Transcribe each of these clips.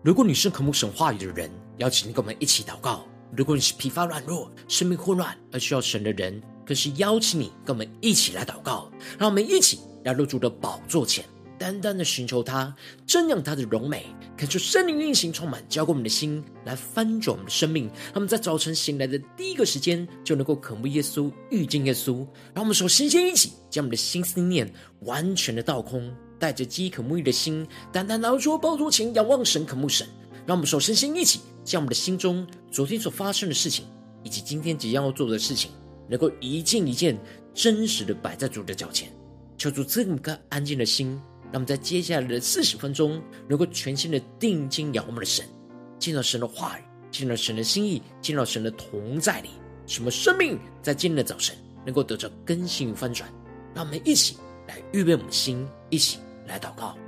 如果你是渴慕神话语的人，邀请你跟我们一起祷告；如果你是疲乏软弱、生命混乱而需要神的人，更是邀请你跟我们一起来祷告。让我们一起来入主的宝座前，单单的寻求他，瞻仰他的荣美，感受圣灵运行充满，浇灌我们的心，来翻转我们的生命。让我们在早晨醒来的第一个时间，就能够渴慕耶稣、遇见耶稣。让我们首先先一起将我们的心思念完全的倒空。带着饥渴沐浴的心，单单拿出宝座前仰望神、渴慕神。让我们首先先一起将我们的心中昨天所发生的事情，以及今天即将要做的事情，能够一件一件真实的摆在主的脚前，求主赐我们一颗安静的心，让我们在接下来的四十分钟，能够全心的定睛仰望我们的神，见到神的话语，见到神的心意，见到神的同在里，什么生命在今天的早晨能够得着更新与翻转。让我们一起来预备我们的心，一起。来祷告。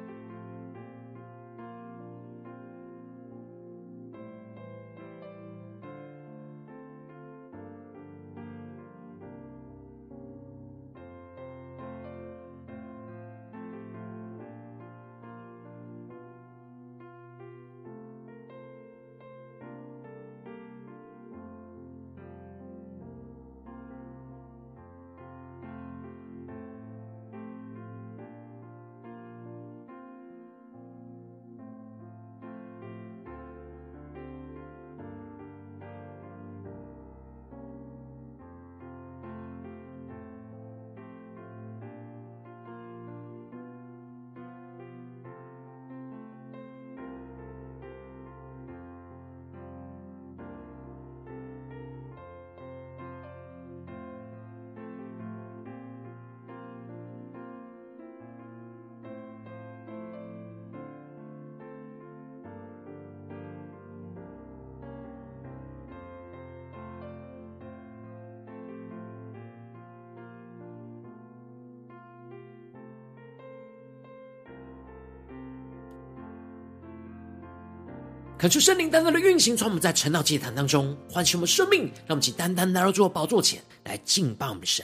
恳求圣灵单单的运行，从我们在晨祷祭坛当中唤醒我们生命，让我们请单单来到主的宝座前来敬拜我们的神。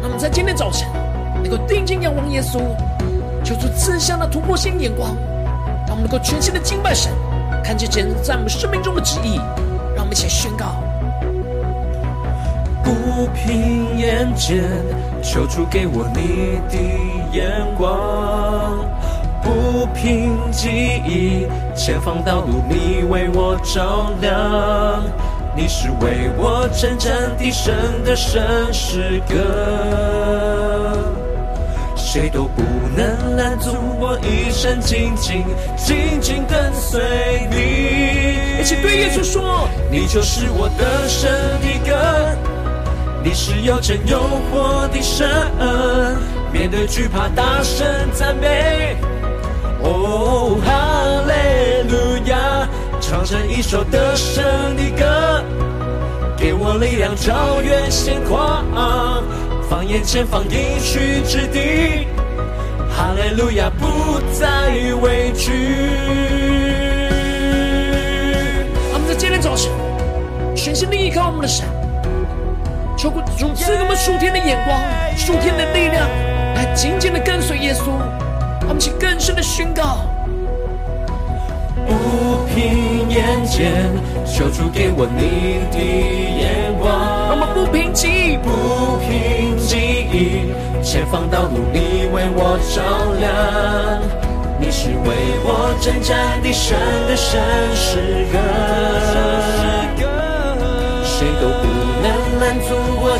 那么在今天早晨能够定睛仰望耶稣，求主赐下那突破性眼光，让我们能够全新的敬拜神，看见神在我们生命中的旨意。让我们一起宣告：不平眼见，求主给我你的眼光。不凭记忆，前方道路你为我照亮，你是为我征战敌胜的神诗歌，谁都不能拦阻我一生紧紧紧紧跟随你。一起对耶稣说：你就是我的神的歌，你是又真又活的神，面对惧怕大声赞美。哦，哈利路亚！唱成一首得胜的歌，给我力量，超越险况，放眼前方应许之地，哈利路亚，不再畏惧。我们在今天早晨，全心的依靠我们的神，求主赐给我们属天的眼光、属天的力量，来紧紧的跟随耶稣。我们请更深的宣告，不凭眼见，求主给我你的眼光。我们不凭记忆，不凭记忆，前方道路你为我照亮。你是为我征战的神的神诗歌，谁都不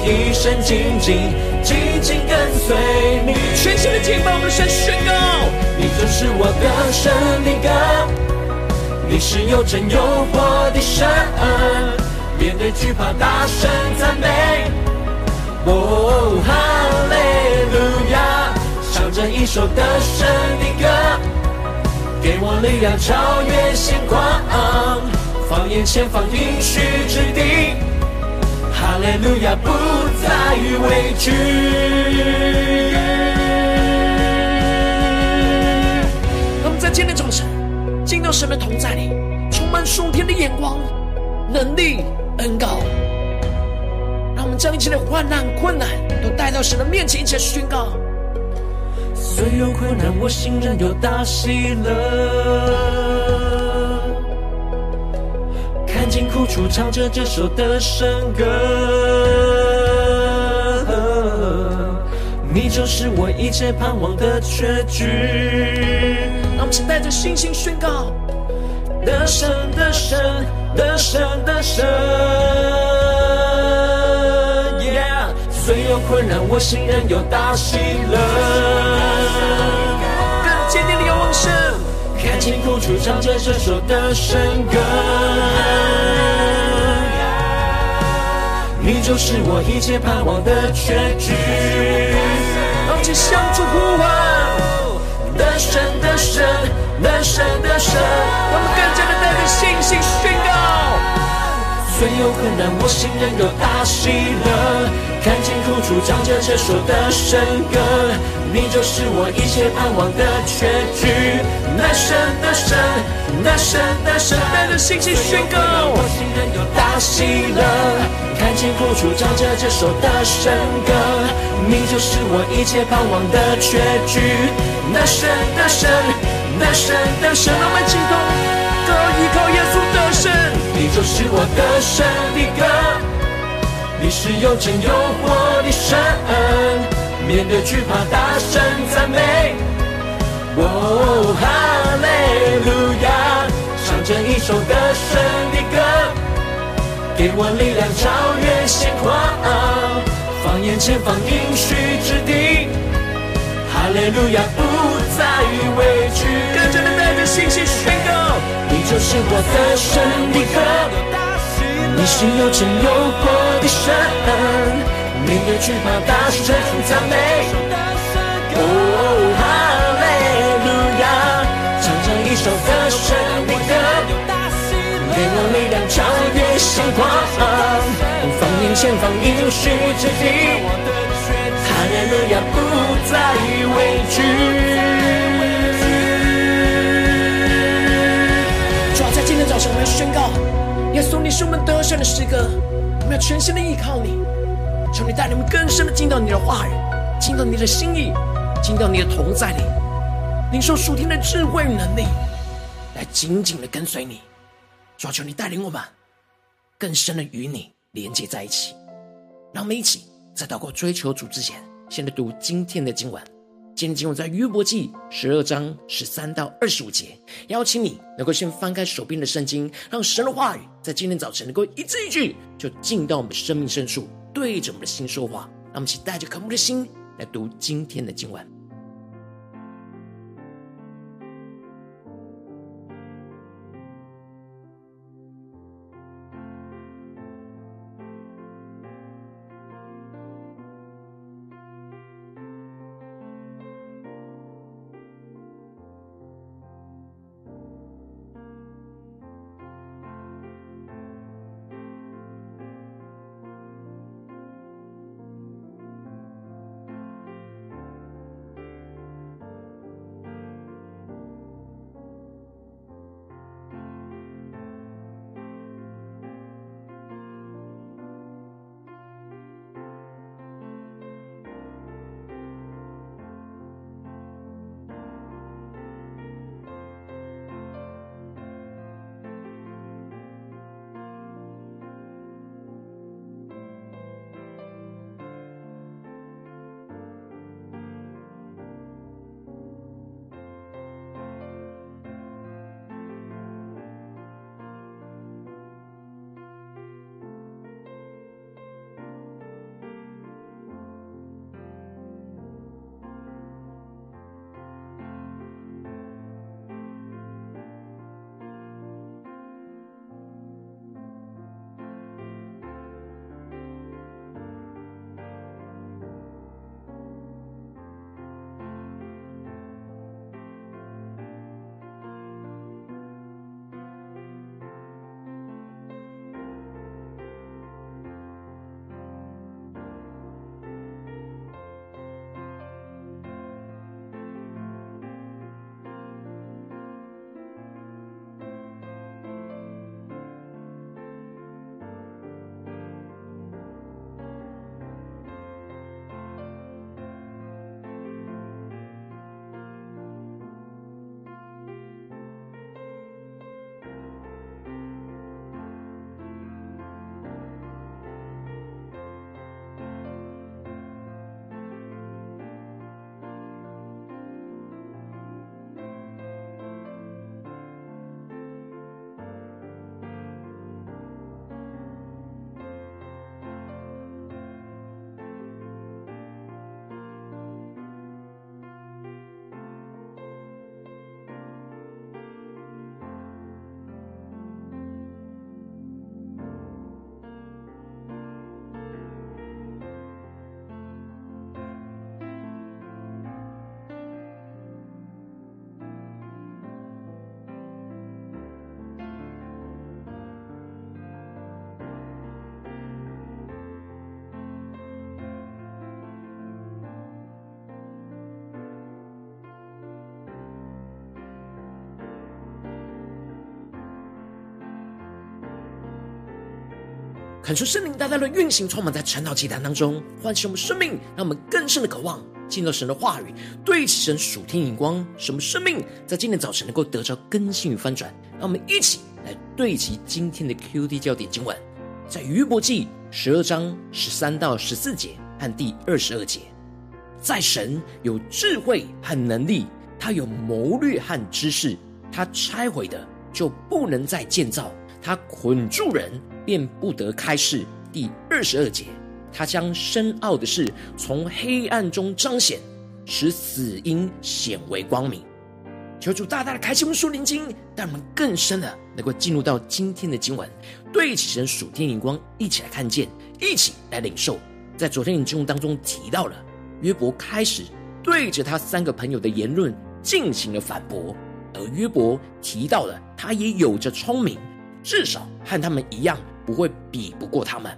一生紧紧。紧紧跟随你，全新的敬拜，我们的神宣告，你就是我的神的歌，你是有真又活的神，面对惧怕大声赞美，哦，哈利路亚，唱着一首得胜的歌，给我力量超越星光，放眼前方应许之地。哈利路亚，不再畏惧。我们在今天早晨进到神的同在里，充满属天的眼光、能力、恩膏，让我们将一切的患难、困难都带到神的面前，一起宣告。虽有困难，我心仍有大喜乐。看见苦楚，唱着这首的圣歌。你就是我一切盼望的确据。让我们请带着信心宣告：的神的神，的神的神。虽有困难，我心仍有大喜乐。辛苦楚，唱着这首的神歌。你就是我一切盼望的结局。让我们向主呼唤，的神的神，的神的神。让我们更加的带着信心宣。虽有困难，我心仍有大喜乐。看见苦楚，唱着这首的圣歌，你就是我一切盼望的结局。那神那神，那神那神，带着信心宣告，我心仍有大喜乐。看见苦楚，唱着这首的圣歌，你就是我一切盼望的结局。那神那神，那神那神，让我们齐同歌依靠耶稣的神，你就是我的神的歌。你是有真有活的神，面对惧怕大声赞美。哦，哈利路亚，唱着一首得胜的歌，给我力量超越现况，放眼前方应许之地。哈利路亚，不再畏是我得胜的。你是有真有活的神，面对惧怕大声赞美。哦，哈利路亚，唱着一首得胜的歌，给我力量超越现况，放眼前方应许之地，哈利路亚不再畏惧。要在今天早上，我要宣告。耶稣，你是我们得胜的诗歌，我们要全心的依靠你，求你带领我们更深的进到你的话语，进到你的心意，进到你的同在里，领受属天的智慧与能力，来紧紧的跟随你。主啊，求你带领我们更深的与你连接在一起。让我们一起在祷告追求主之前，先来读今天的经文。今天经文在约伯记十二章十三到二十五节，邀请你能够先翻开手边的圣经，让神的话语在今天早晨能够一字一句就进到我们的生命深处，对着我们的心说话。让我们一起带着渴慕的心来读今天的经文。恳求圣灵大大的运行，充满在晨祷祭坛当中，唤醒我们生命，让我们更深的渴望进入神的话语，对齐神属天眼光，使我们生命在今天早晨能够得着更新与翻转。让我们一起来对齐今天的 QD 焦点经文，在余伯记十二章十三到十四节和第二十二节，在神有智慧和能力，他有谋略和知识，他拆毁的就不能再建造，他捆住人，便不得开示。第二十二节，他将深奥的事从黑暗中彰显，使死荫显为光明。求主大大的开启我们属灵经，让我们更深的能够进入到今天的经文，对齐神属天眼光，一起来看见，一起来领受。在昨天的经文当中提到了约伯开始对着他三个朋友的言论进行了反驳，而约伯提到了他也有着聪明，至少和他们一样。不会比不过他们。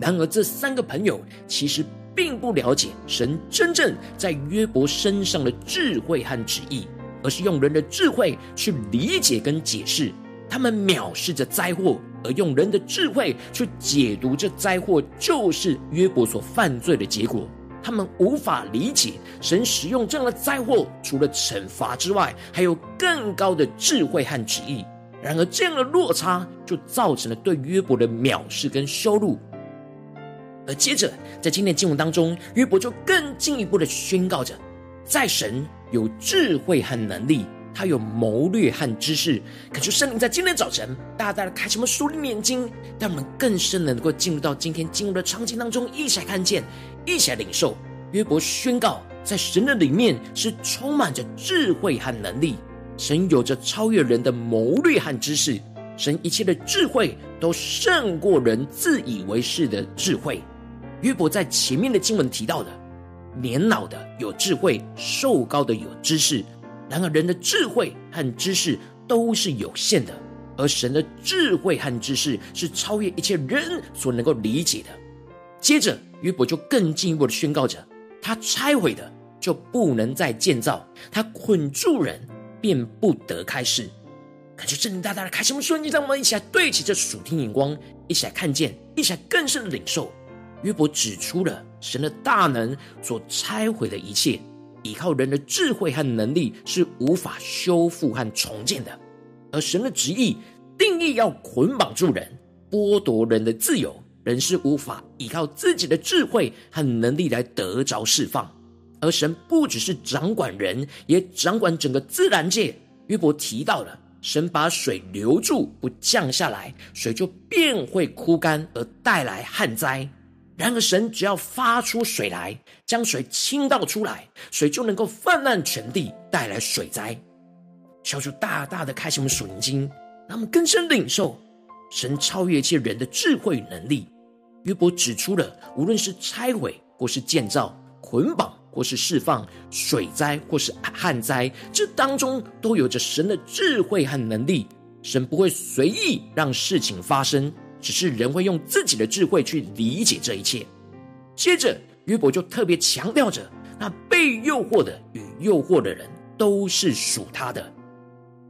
然而，这三个朋友其实并不了解神真正在约伯身上的智慧和旨意，而是用人的智慧去理解跟解释。他们藐视着灾祸，而用人的智慧去解读这灾祸就是约伯所犯罪的结果。他们无法理解神使用这样的灾祸，除了惩罚之外，还有更高的智慧和旨意。然而，这样的落差就造成了对约伯的藐视跟羞辱。而接着，在今天的经文当中，约伯就更进一步的宣告着：在神有智慧和能力，他有谋略和知识。恳求圣灵在今天早晨大大的开启我们属灵眼睛，让我们更深的能够进入到今天经文的场景当中，一起来看见，一起来领受。约伯宣告，在神的里面是充满着智慧和能力。神有着超越人的谋略和知识，神一切的智慧都胜过人自以为是的智慧。约伯在前面的经文提到的，年老的有智慧，寿高的有知识。然而人的智慧和知识都是有限的，而神的智慧和知识是超越一切人所能够理解的。接着约伯就更进一步的宣告着：他拆毁的就不能再建造，他捆住人。便不得开释，感谢圣灵大大的开启我们瞬间，让我们一起来对齐这属天眼光，一起来看见，一起来更深的领受。约伯指出了神的大能所拆毁的一切，依靠人的智慧和能力是无法修复和重建的；而神的旨意定义要捆绑住人，剥夺人的自由，人是无法依靠自己的智慧和能力来得着释放。而神不只是掌管人，也掌管整个自然界。约伯提到了神把水留住，不降下来，水就便会枯干，而带来旱灾。然而神只要发出水来，将水倾倒出来，水就能够泛滥全地，带来水灾。求主大大的开启我们属灵经，让我们更深领受神超越一切人的智慧与能力。约伯指出了，无论是拆毁或是建造、捆绑。或是释放水灾，或是旱灾，这当中都有着神的智慧和能力。神不会随意让事情发生，只是人会用自己的智慧去理解这一切。接着，约伯就特别强调着，那被诱惑的与诱惑的人都是属他的。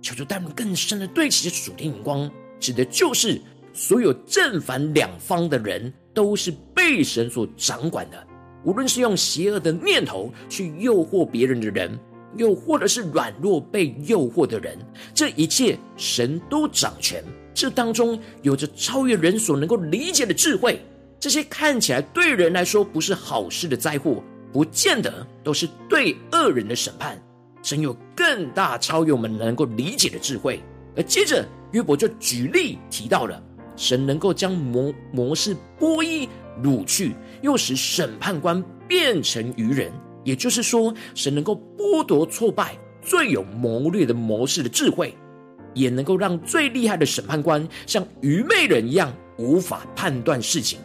求主带我们更深的对齐这属天眼光，指的就是所有正反两方的人都是被神所掌管的。无论是用邪恶的念头去诱惑别人的人，又或者是软弱被诱惑的人，这一切神都掌权。这当中有着超越人所能够理解的智慧。这些看起来对人来说不是好事的灾祸，不见得都是对恶人的审判。神有更大超越我们能够理解的智慧。而接着约伯就举例提到了，神能够将魔魔士剥衣掳去。又使审判官变成愚人，也就是说，神能够剥夺挫败最有谋略的谋士的智慧，也能够让最厉害的审判官像愚昧人一样无法判断事情，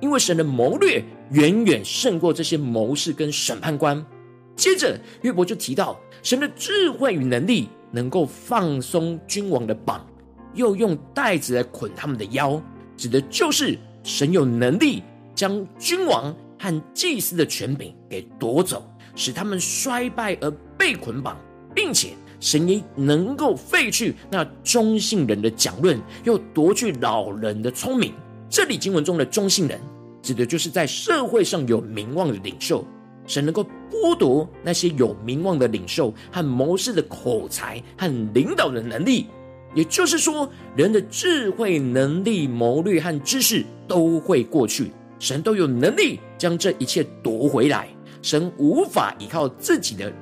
因为神的谋略远远胜过这些谋士跟审判官。接着，约伯就提到神的智慧与能力，能够放松君王的绑，又用带子来捆他们的腰，指的就是神有能力。将君王和祭司的权柄给夺走，使他们衰败而被捆绑，并且神也能够废去那忠信人的讲论，又夺去老人的聪明，这里经文中的中信人，指的就是在社会上有名望的领袖。神能够剥夺那些有名望的领袖和谋士的口才和领导的能力，也就是说，人的智慧、能力、谋略和知识都会过去，神都有能力将这一切夺回来。神无法依靠自己的，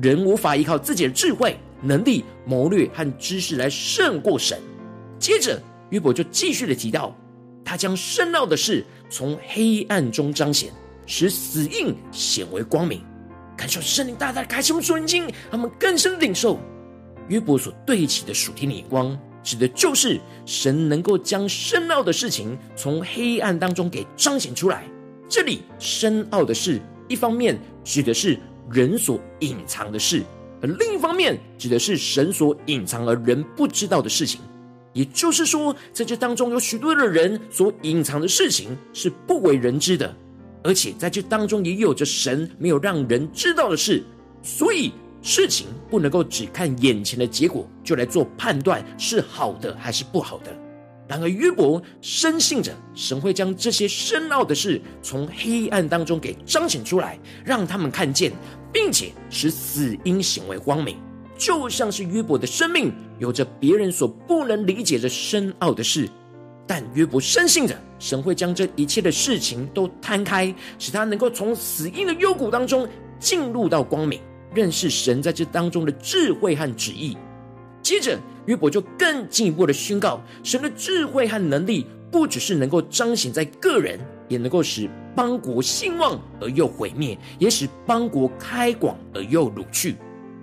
人无法依靠自己的智慧、能力、谋略和知识来胜过神。接着，约伯就继续的提到，他将深奥的事从黑暗中彰显。使死荫显为光明，感受圣灵大大的开启我们属灵经，让我们更深领受约伯所对齐的属天的眼光，指的就是神能够将深奥的事情从黑暗当中给彰显出来。这里深奥的事，一方面指的是人所隐藏的事，而另一方面指的是神所隐藏而人不知道的事情。也就是说，在这当中有许多的人所隐藏的事情是不为人知的。而且在这当中也有着神没有让人知道的事，所以事情不能够只看眼前的结果就来做判断是好的还是不好的。然而约伯深信着神会将这些深奥的事从黑暗当中给彰显出来，让他们看见，并且使死荫显为光明，就像是约伯的生命有着别人所不能理解的深奥的事。但约伯深信着神会将这一切的事情都摊开，使他能够从死荫的幽谷当中进入到光明，认识神在这当中的智慧和旨意。接着，约伯就更进一步的宣告，神的智慧和能力不只是能够彰显在个人，也能够使邦国兴旺而又毁灭，也使邦国开广而又掳去。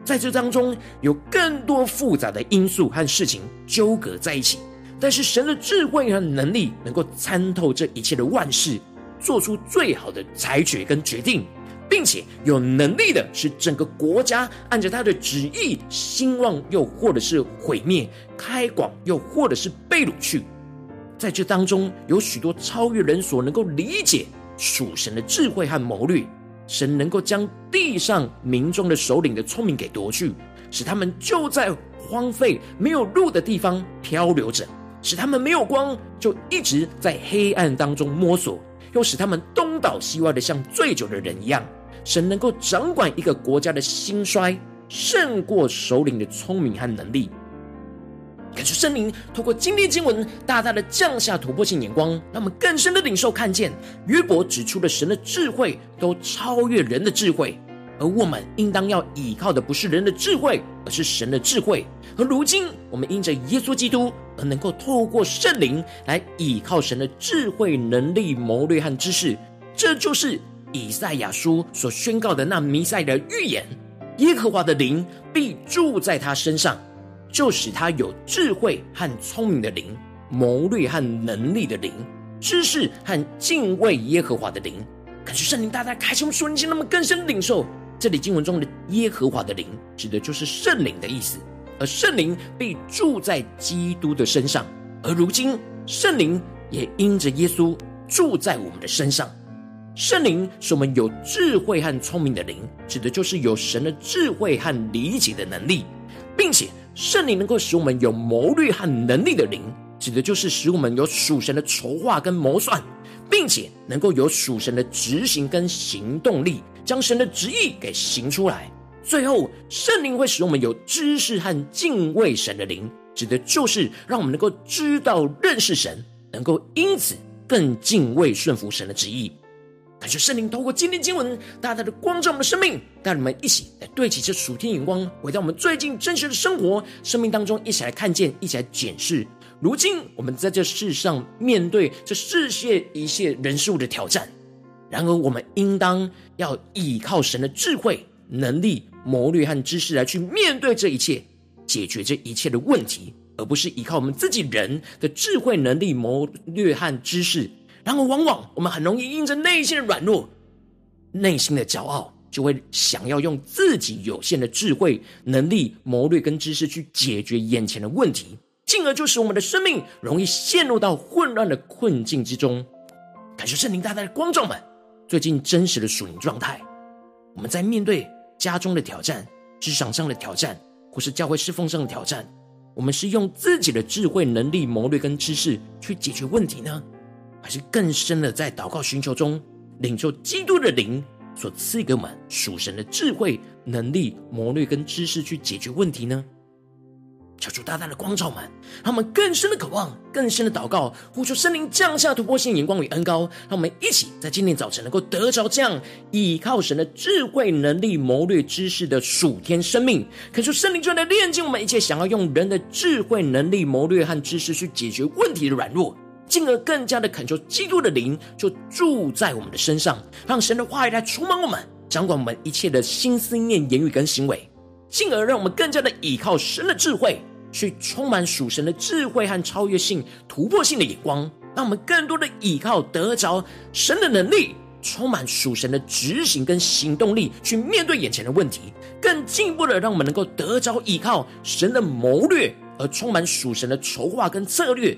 在这当中，有更多复杂的因素和事情纠葛在一起。但是神的智慧和能力能够参透这一切的万事，做出最好的裁决跟决定，并且有能力的使整个国家按着他的旨意兴旺，又或者是毁灭、开广，又或者是被掳去。在这当中，有许多超越人所能够理解属神的智慧和谋略。神能够将地上民众的首领的聪明给夺去，使他们就在荒废没有路的地方漂流着。使他们没有光，就一直在黑暗当中摸索；又使他们东倒西歪的，像醉酒的人一样。神能够掌管一个国家的兴衰，胜过首领的聪明和能力。感谢圣灵透过今天经文，大大的降下突破性眼光，让我们更深的领受看见约伯指出的神的智慧，都超越人的智慧。而我们应当要依靠的不是人的智慧，而是神的智慧。而如今，我们因着耶稣基督而能够透过圣灵来依靠神的智慧、能力、谋略和知识。这就是以赛亚书所宣告的那弥赛的预言：耶和华的灵必住在他身上，就使他有智慧和聪明的灵、谋略和能力的灵、知识和敬畏耶和华的灵。感谢圣灵大大开启我们属灵心，那么更深领受。这里经文中的耶和华的灵，指的就是圣灵的意思，而圣灵必住在基督的身上，而如今圣灵也因着耶稣住在我们的身上。圣灵是我们有智慧和聪明的灵，指的就是有神的智慧和理解的能力，并且圣灵能够使我们有谋略和能力的灵，指的就是使我们有属神的筹划跟谋算，并且能够有属神的执行跟行动力。将神的旨意给行出来，最后圣灵会使我们有知识和敬畏神的灵，指的就是让我们能够知道认识神，能够因此更敬畏顺服神的旨意。感谢圣灵透过今天经文大大的光照我们的生命，带你们一起来对齐这属天眼光，回到我们最近真实的生活生命当中，一起来看见，一起来检视。如今我们在这世上面对这世界一切人事物的挑战。然而，我们应当要依靠神的智慧、能力、谋略和知识来去面对这一切，解决这一切的问题，而不是依靠我们自己人的智慧、能力、谋略和知识。然而，往往我们很容易因着内心的软弱、内心的骄傲，就会想要用自己有限的智慧、能力、谋略跟知识去解决眼前的问题，进而就使我们的生命容易陷入到混乱的困境之中。感谢圣灵大大的光照们。最近真实的属灵状态，我们在面对家中的挑战、职场上的挑战，或是教会侍奉上的挑战，我们是用自己的智慧、能力、谋略跟知识去解决问题呢，还是更深的在祷告寻求中，领受基督的灵所赐给我们属神的智慧、能力、谋略跟知识去解决问题呢？求主大大的光照们，让我们更深的渴望，更深的祷告，呼求圣灵降下突破性眼光与恩膏，让我们一起在今天早晨能够得着这样倚靠神的智慧、能力、谋略、知识的属天生命。恳求圣灵就来炼净我们一切想要用人的智慧、能力、谋略和知识去解决问题的软弱，进而更加的恳求基督的灵就住在我们的身上，让神的话语来充满我们，掌管我们一切的心思念、言语跟行为，进而让我们更加的倚靠神的智慧。去充满属神的智慧和超越性、突破性的眼光，让我们更多的倚靠得着神的能力，充满属神的执行跟行动力，去面对眼前的问题，更进一步的让我们能够得着倚靠神的谋略，而充满属神的筹划跟策略，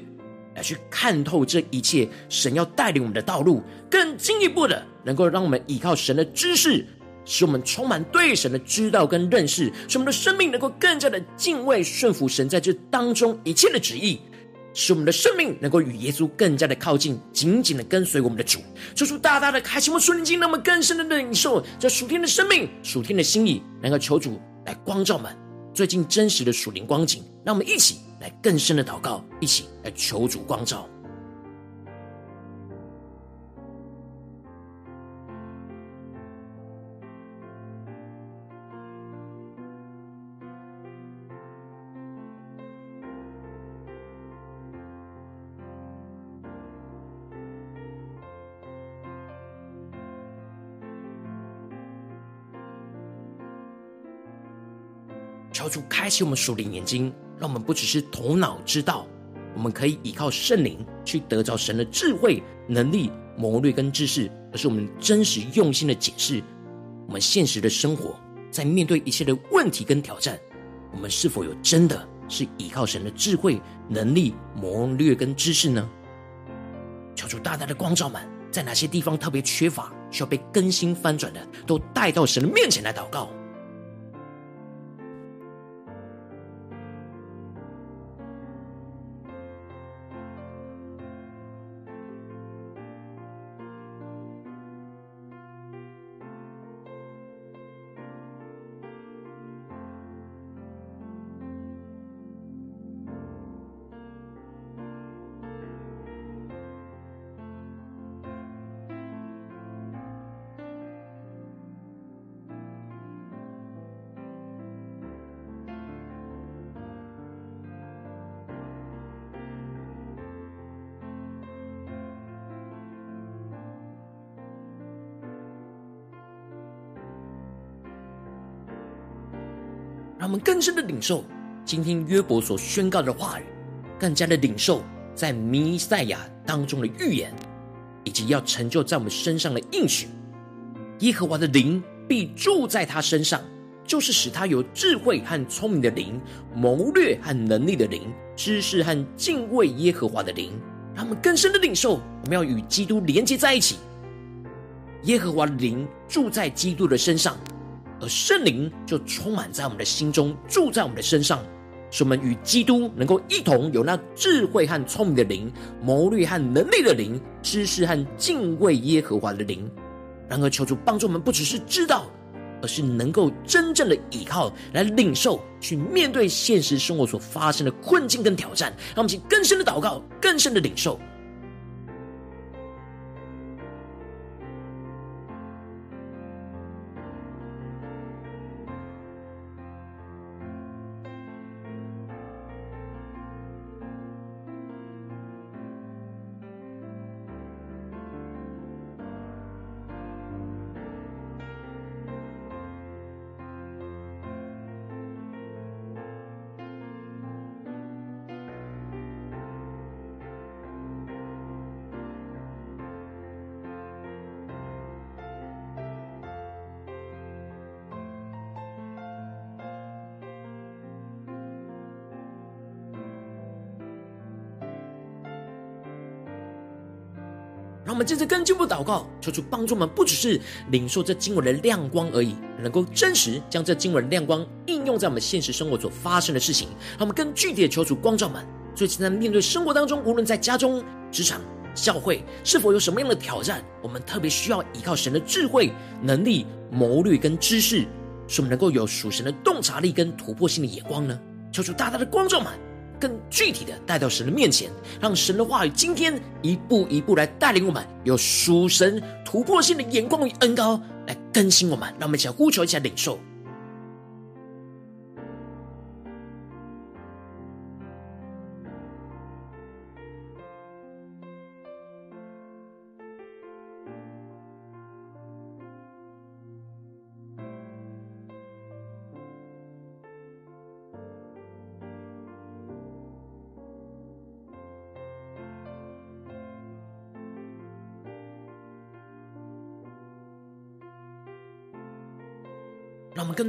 来去看透这一切神要带领我们的道路，更进一步的能够让我们依靠神的知识。使我们充满对神的知道跟认识，使我们的生命能够更加的敬畏顺服神在这当中一切的旨意，使我们的生命能够与耶稣更加的靠近，紧紧的跟随我们的主。求主大大的开启我们属灵经，让我更深的领受这属天的生命、属天的心意，能够求主来光照们最近真实的属灵光景，让我们一起来更深的祷告，一起来求主光照。求主开启我们属灵眼睛，让我们不只是头脑知道，我们可以依靠圣灵去得着神的智慧、能力、谋略跟知识，而是我们真实用心的解释我们现实的生活，在面对一切的问题跟挑战，我们是否有真的是依靠神的智慧、能力、谋略跟知识呢？求主大大的光照们，在哪些地方特别缺乏，需要被更新翻转的，都带到神的面前来祷告。让我们更深的领受今天约伯所宣告的话语，更加的领受在弥赛亚当中的预言，以及要成就在我们身上的应许。耶和华的灵必住在他身上，就是使他有智慧和聪明的灵，谋略和能力的灵，知识和敬畏耶和华的灵。让我们更深的领受，我们要与基督连接在一起。耶和华的灵住在基督的身上。而圣灵就充满在我们的心中，住在我们的身上，使我们与基督能够一同有那智慧和聪明的灵、谋略和能力的灵、知识和敬畏耶和华的灵。然而，求主帮助我们，不只是知道，而是能够真正的依靠来领受，去面对现实生活所发生的困境跟挑战。让我们请更深的祷告，更深的领受。让我们接着更进一步祷告，求主帮助我们，不只是领受这经文的亮光而已，能够真实将这经文的亮光应用在我们现实生活所发生的事情。让我们更具体的求主光照们，最近在面对生活当中，无论在家中、职场、教会是否有什么样的挑战？我们特别需要依靠神的智慧、能力、谋略跟知识，使我们能够有属神的洞察力跟突破性的眼光呢？求主大大的光照们，更具体的带到神的面前，让神的话语今天一步一步来带领我们，有属神突破性的眼光与恩高来更新我们。让我们一起来呼求，一起来领受。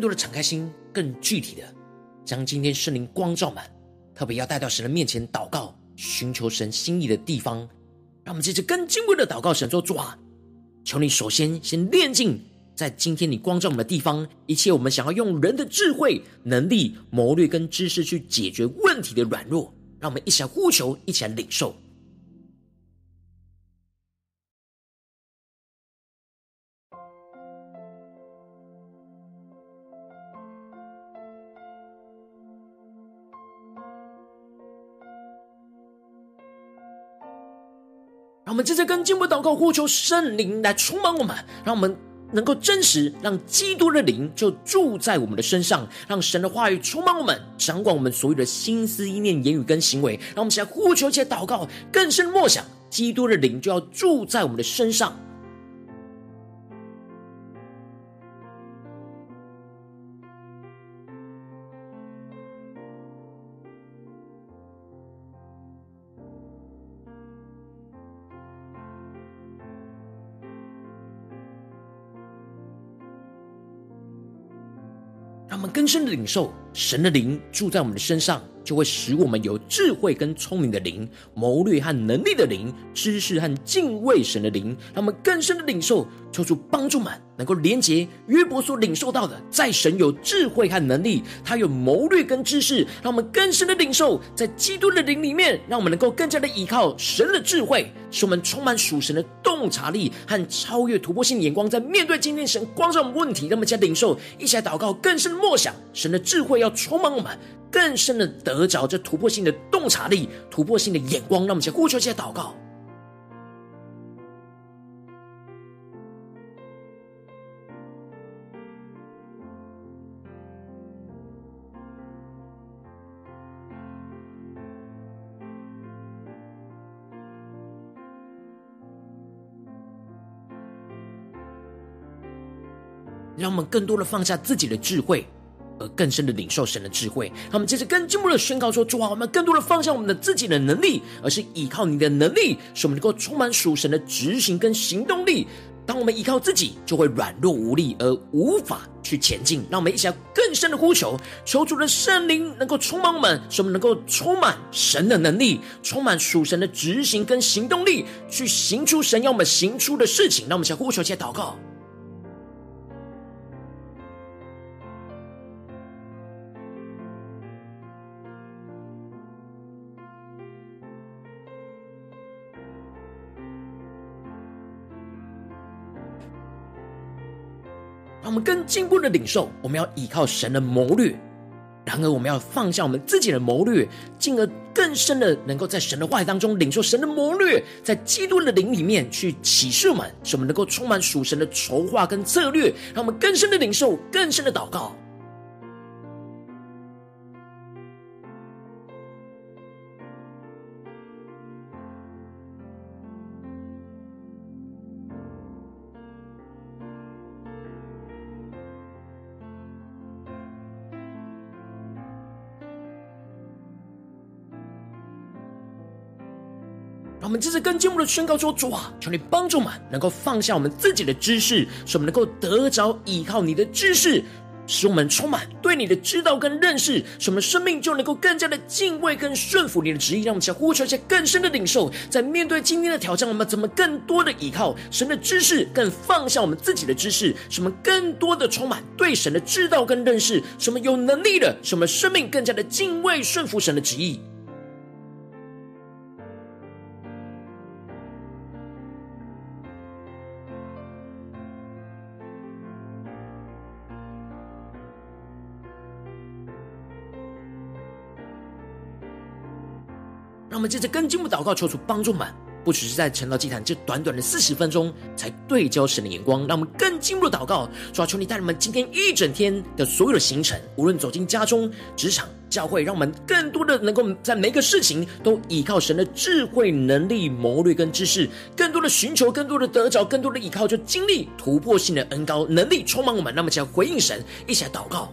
多的敞开心，更具体的将今天圣灵光照满，特别要带到神的面前祷告，寻求神心意的地方。让我们接着更进一步的祷告神，神说主啊，求你首先先炼净在今天你光照我们的地方，一切我们想要用人的智慧、能力、谋略跟知识去解决问题的软弱，让我们一起来呼求，一起来领受。们接着跟进步祷告，呼求圣灵来充满我们，让我们能够真实让基督的灵就住在我们的身上，让神的话语充满我们，掌管我们所有的心思意念、言语跟行为。让我们现在呼求，且祷告，更深默想，基督的灵就要住在我们的身上。深的领受神的灵住在我们的身上，就会使我们有智慧跟聪明的灵、谋略和能力的灵、知识和敬畏神的灵。让我们更深的领受，求主帮助们能够连接约伯所领受到的，在神有智慧和能力，他有谋略跟知识。让我们更深的领受，在基督的灵里面，让我们能够更加的依靠神的智慧，使我们充满属神的洞察力和超越突破性眼光，在面对今天神光照我们问题，让我们加领受，一起来祷告，更深的默想神的智慧要充满我们。更深的得着这突破性的洞察力、突破性的眼光，让我们先呼求，先祷告。让我们更多的放下自己的智慧。而更深的领受神的智慧，让我们接着更进一步的宣告说：主啊，我们更多的放下我们的自己的能力，而是依靠你的能力，使我们能够充满属神的执行跟行动力。当我们依靠自己，就会软弱无力，而无法去前进。让我们一起来更深的呼求，求主的圣灵能够充满我们，使我们能够充满神的能力，充满属神的执行跟行动力，去行出神要我们行出的事情。让我们一起来呼求，一起来祷告。我们更进一步的领受，我们要依靠神的谋略；然而，我们要放下我们自己的谋略，进而更深的能够在神的话语当中领受神的谋略，在基督的灵里面去启示我们，使我们能够充满属神的筹划跟策略，让我们更深的领受，更深的祷告。我们这次更进一步的宣告说：主啊，求你帮助我们，能够放下我们自己的知识，使我们能够得着依靠你的知识，使我们充满对你的知道跟认识，使我们生命就能够更加的敬畏跟顺服你的旨意。让我们想呼求一些更深的领受，在面对今天的挑战，我们怎么更多的依靠神的知识，更放下我们自己的知识，使我们更多的充满对神的知道跟认识，使我们有能力的，使我们生命更加的敬畏顺服神的旨意。我们接着更进一步祷告，求主帮助们。不只是在晨祷祭坛这短短的四十分钟，才对焦神的眼光，让我们更进一步祷告。主啊，求你带领我们今天一整天的所有的行程，无论走进家中、职场、教会，让我们更多的能够在每个事情都依靠神的智慧、能力、谋略跟知识，更多的寻求，更多的得着，更多的依靠，就经历突破性的恩膏能力充满我们。那么，就要回应神，一起来祷告。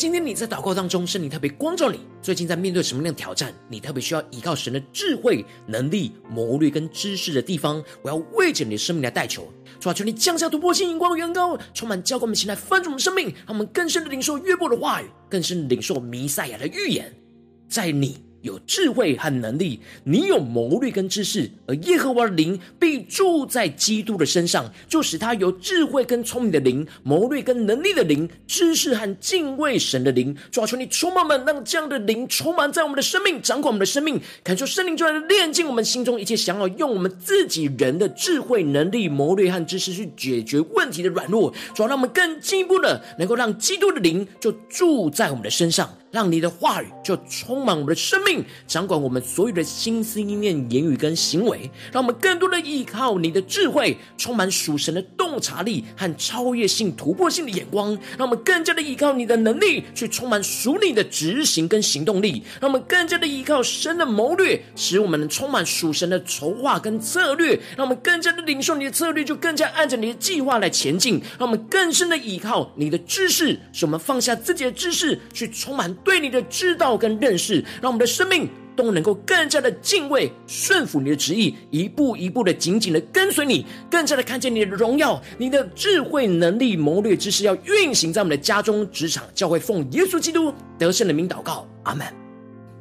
今天你在祷告当中，圣灵特别光照你，最近在面对什么样的挑战？你特别需要依靠神的智慧、能力、谋略跟知识的地方，我要为着你的生命来代求，主啊，求你降下突破性、眼光、远高，充满教灌我们，前来翻转我们生命，让我们更深的领受约伯的话语，更深的领受弥赛亚的预言，在你。有智慧和能力，你有谋略跟知识，而耶和华的灵必住在基督的身上，就使他有智慧跟聪明的灵，谋略跟能力的灵，知识和敬畏神的灵。主啊，求你充满们，让这样的灵充满在我们的生命，掌管我们的生命，感受圣灵就来炼净我们心中一切想要用我们自己人的智慧、能力、谋略和知识去解决问题的软弱。主啊，让我们更进一步的能够让基督的灵就住在我们的身上。让你的话语就充满我们的生命，掌管我们所有的心思意念、言语跟行为。让我们更多的依靠你的智慧，充满属神的洞察力和超越性、突破性的眼光。让我们更加的依靠你的能力，去充满属你的执行跟行动力。让我们更加的依靠神的谋略，使我们能充满属神的筹划跟策略。让我们更加的领受你的策略，就更加按着你的计划来前进。让我们更深的依靠你的知识，使我们放下自己的知识，去充满。对你的知道跟认识，让我们的生命都能够更加的敬畏、顺服你的旨意，一步一步的紧紧的跟随你，更加的看见你的荣耀、你的智慧、能力、谋略知识，要运行在我们的家中、职场、教会，奉耶稣基督得胜的名祷告，阿门。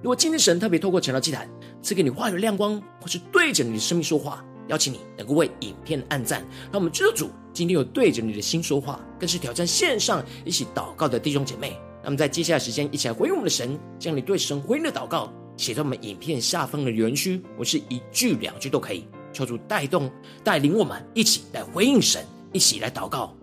如果今天神特别透过晨祷祭坛赐给你话语亮光，或是对着你的生命说话，邀请你能够为影片按赞，让我们知道主今天有对着你的心说话，更是挑战线上一起祷告的弟兄姐妹。那么，在接下来时间，一起来回应我们的神，将你对神回应的祷告写在我们影片下方的留言区。我是一句两句都可以，求主带动带领我们一起来回应神，一起来祷告。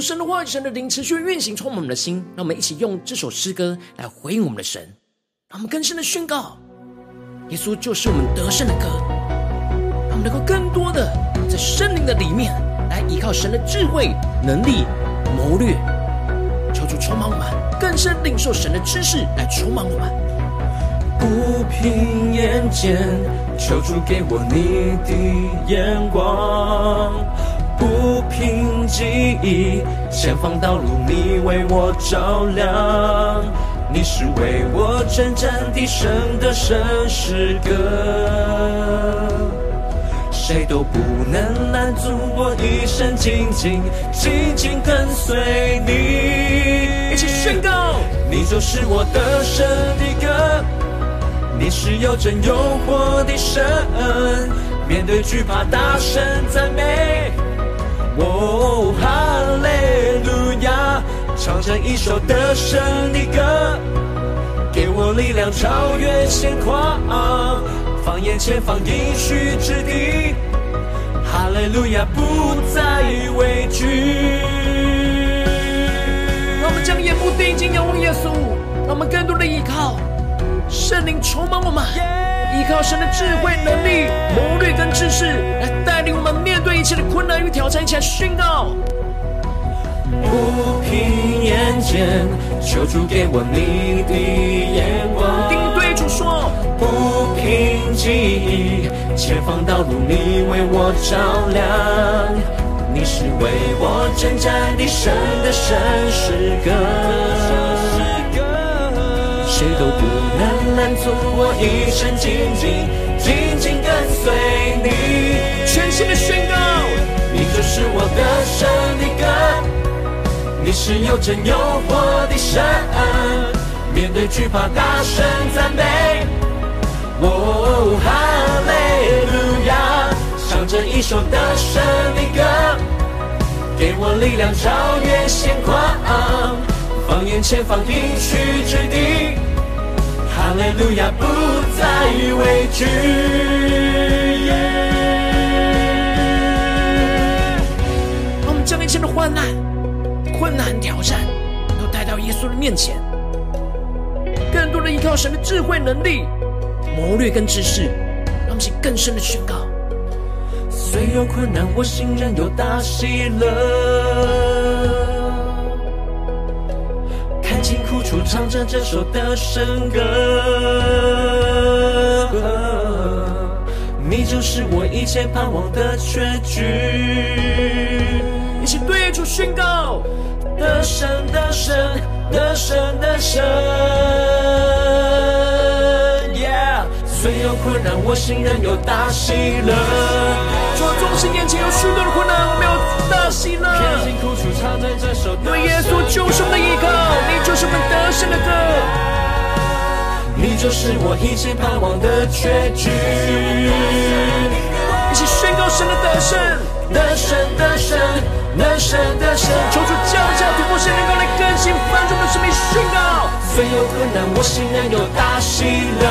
神的话语、神的灵持续运行，充满我们的心。让我们一起用这首诗歌来回应我们的神，让我们更深的宣告：耶稣就是我们得胜的歌。让我们能够更多的在圣灵的里面来依靠神的智慧、能力、谋略，求主充满我们，更深领受神的知识来充满我们。不凭眼见，求主给我你的眼光；凭记忆，前方道路你为我照亮。你是为我征战的神的圣诗歌，谁都不能拦阻我一生紧紧紧紧跟随你。一起宣告，你就是我的神的歌，你是有真有活的神，面对惧怕大声赞美。哦，哈利路亚。唱着一首得胜的歌，给我力量超越险况，放眼前方应许之地，哈利路亚不再畏惧。让我们将眼目定睛仰望耶稣，让我们更多的依靠圣灵充满我们，依靠神的智慧、能力、谋略跟知识，来带领我们面对一切的困难与挑战，一起来宣告。不凭眼见，求主给我你的眼光。定对主说，不凭记忆，前方道路你为我照亮。你是为我征战的神的神诗歌，谁都不能拦阻我一生紧紧紧紧跟随你。全新的宣告，你就是我的胜的歌。你是有真又活的神，面对惧怕大声赞美。哦，哈利路亚，唱着一首得胜的歌，给我力量超越现况，放眼前方应许之地。哈利路亚，不再畏惧。我们将一切的患难。困难挑战都带到耶稣的面前，更多的依靠神的智慧、能力、谋略跟知识，让我们去更深的宣告。虽有困难，我心仍有大喜乐。唱着这首得胜歌。你就是我一切盼望的结局。一起对主宣告。得胜的神，得胜的神耶虽有困难，我心仍有大喜乐。主啊，纵使眼前有许多的困难，我们要大喜乐。偏心苦楚，唱着这首。对耶稣就是我们的依靠，你就是我们得胜的歌，你就是我一切盼望的结局。一起宣告神的得胜，得胜的神。得胜的神，求主降下突破性能够来更新翻转的生命宣告。虽有困难，我心仍有大喜乐。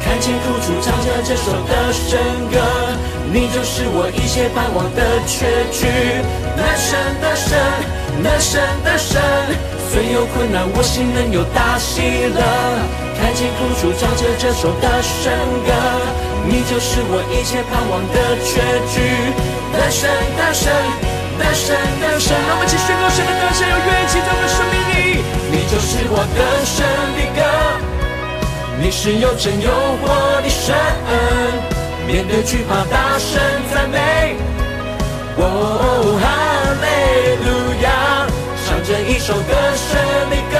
看见苦楚，唱着这首得胜歌。你就是我一切盼望的确据。得胜的神，得胜的神。虽有困难，我心仍有大喜乐。看见苦楚，唱着这首得胜歌。你就是我一切盼望的确据。得胜的神。得胜的神，让我们一起宣告神的得胜有运行在我们生命里。你就是我得胜的歌，你是有真有活的神，面对惧怕大声赞美。哦，哈利路亚，唱着一首得胜的歌，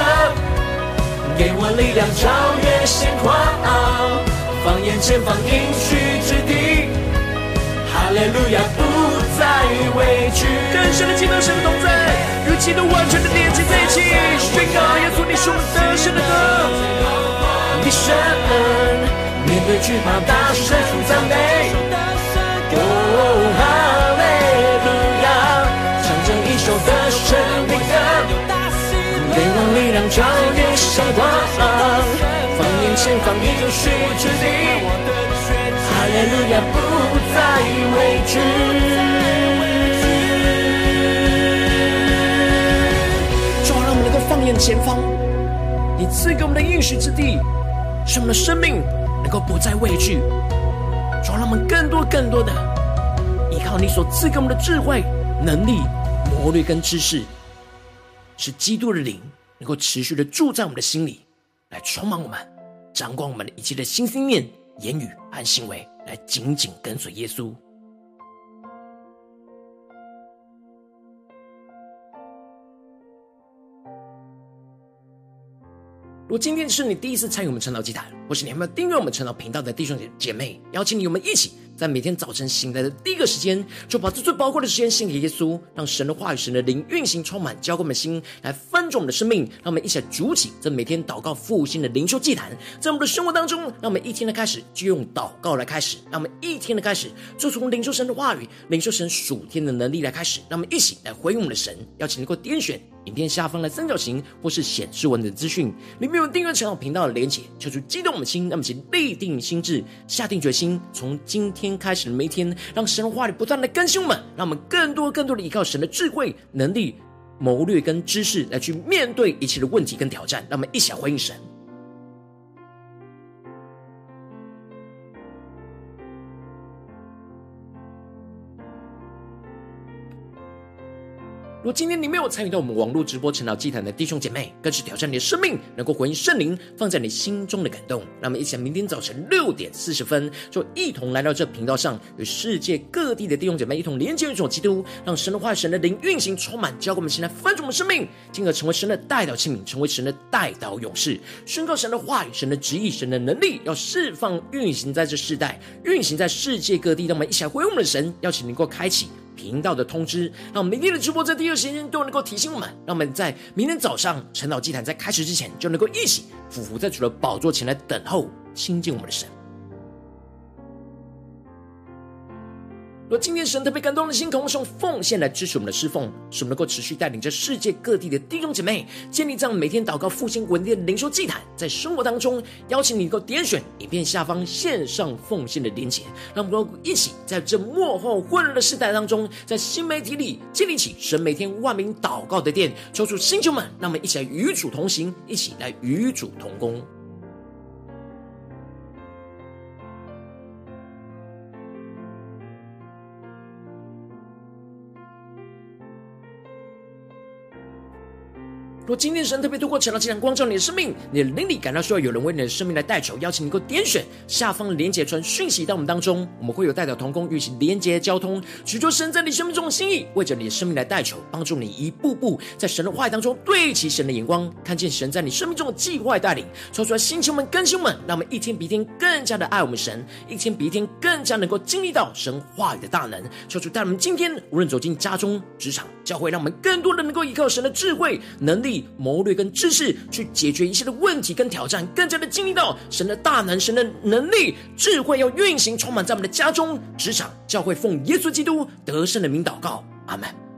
给我力量超越现况，放眼前方应许惧。更深的敬拜神的同在，与基督完全的连接在一起。宣告耶稣，你是我们得胜的歌。你神面对惧怕，大声赞美。哦，哈利路亚，唱着一首得胜的歌，给我力量超越现况，放眼前方应许之地。哈利路亚，不再畏惧。前方，你赐给我们的应许之地，使我们的生命能够不再畏惧。主，让我们更多更多的依靠你所赐给我们的智慧、能力、谋略跟知识，使基督的灵能够持续的住在我们的心里，来充满我们，掌管我们的一切的心思念、言语和行为，来紧紧跟随耶稣。如果今天是你第一次参与我们晨祷祭坛，或是你还没有订阅我们晨祷频道的弟兄姐妹，邀请你我们一起在每天早晨醒来的第一个时间，就把这最宝贵的时间献给耶稣，让神的话语、神的灵运行充满，浇灌我们心，来翻转我们的生命。让我们一起来主起这每天祷告复兴的灵修祭坛，在我们的生活当中，让我们一天的开始就用祷告来开始，让我们一天的开始就从领受神的话语、领受神属天的能力来开始，让我们一起来回应我们的神。邀请能够点选。影片下方的三角形，或是显示文的资讯，里面有订阅晨祷频道的连结，求主激动我们的心，让我们请立定心志，下定决心，从今天开始的每一天，让神话里不断的更新我们，让我们更多更多的依靠神的智慧、能力、谋略跟知识，来去面对一切的问题跟挑战，让我们一起来回应神。如果今天你没有参与到我们网络直播晨祷祭坛的弟兄姐妹，更是挑战你的生命，能够回应圣灵放在你心中的感动。那么一起，明天早晨六点四十分，就一同来到这频道上，与世界各地的弟兄姐妹一同连接、与主基督，让神的话、神的灵运行充满，教给我们现在翻转我们生命，进而成为神的代祷器皿，成为神的代祷勇士，宣告神的话语、神的旨意、神的能力，要释放运行在这世代，运行在世界各地。让我们一起来回应我们的神，邀请能够开启。频道的通知，让我们明天的直播在第二时间都能够提醒我们，让我们在明天早上晨祷祭坛在开始之前，就能够一起匍伏在主的宝座前来等候亲近我们的神。若今天神特别感动的心，渴望用奉献来支持我们的侍奉，使我们能够持续带领着世界各地的弟兄姐妹建立这样每天祷告复兴稳定的灵修祭坛，在生活当中邀请你能够点选影片下方线上奉献的连结，让我们一起在这幕后混乱的时代当中，在新媒体里建立起神每天万名祷告的殿，抽出星球们，让我们一起来与主同行，一起来与主同工。若今天神特别透过晨祷祭坛光照你的生命，你的灵里感到需要有人为你的生命来代求，邀请你能够点选下方连结传讯息到我们当中，我们会有代表同工与其连结交通，寻求神在你生命中的心意，为着你的生命来代求，帮助你一步步在神的话语当中对齐神的眼光，看见神在你生命中的计划带领，抽出来星球们、更新们，让我们一天比一天更加的爱我们神，一天比一天更加能够经历到神话语的大能，求主带我们今天无论走进家中、职场、教会，让我们更多的能够依靠神的智慧能力力。谋略跟知识去解决一切的问题跟挑战，更加的经历到神的大能、神的能力、智慧要运行，充满在我们的家中、职场、教会，奉耶稣基督得胜的名祷告，阿门。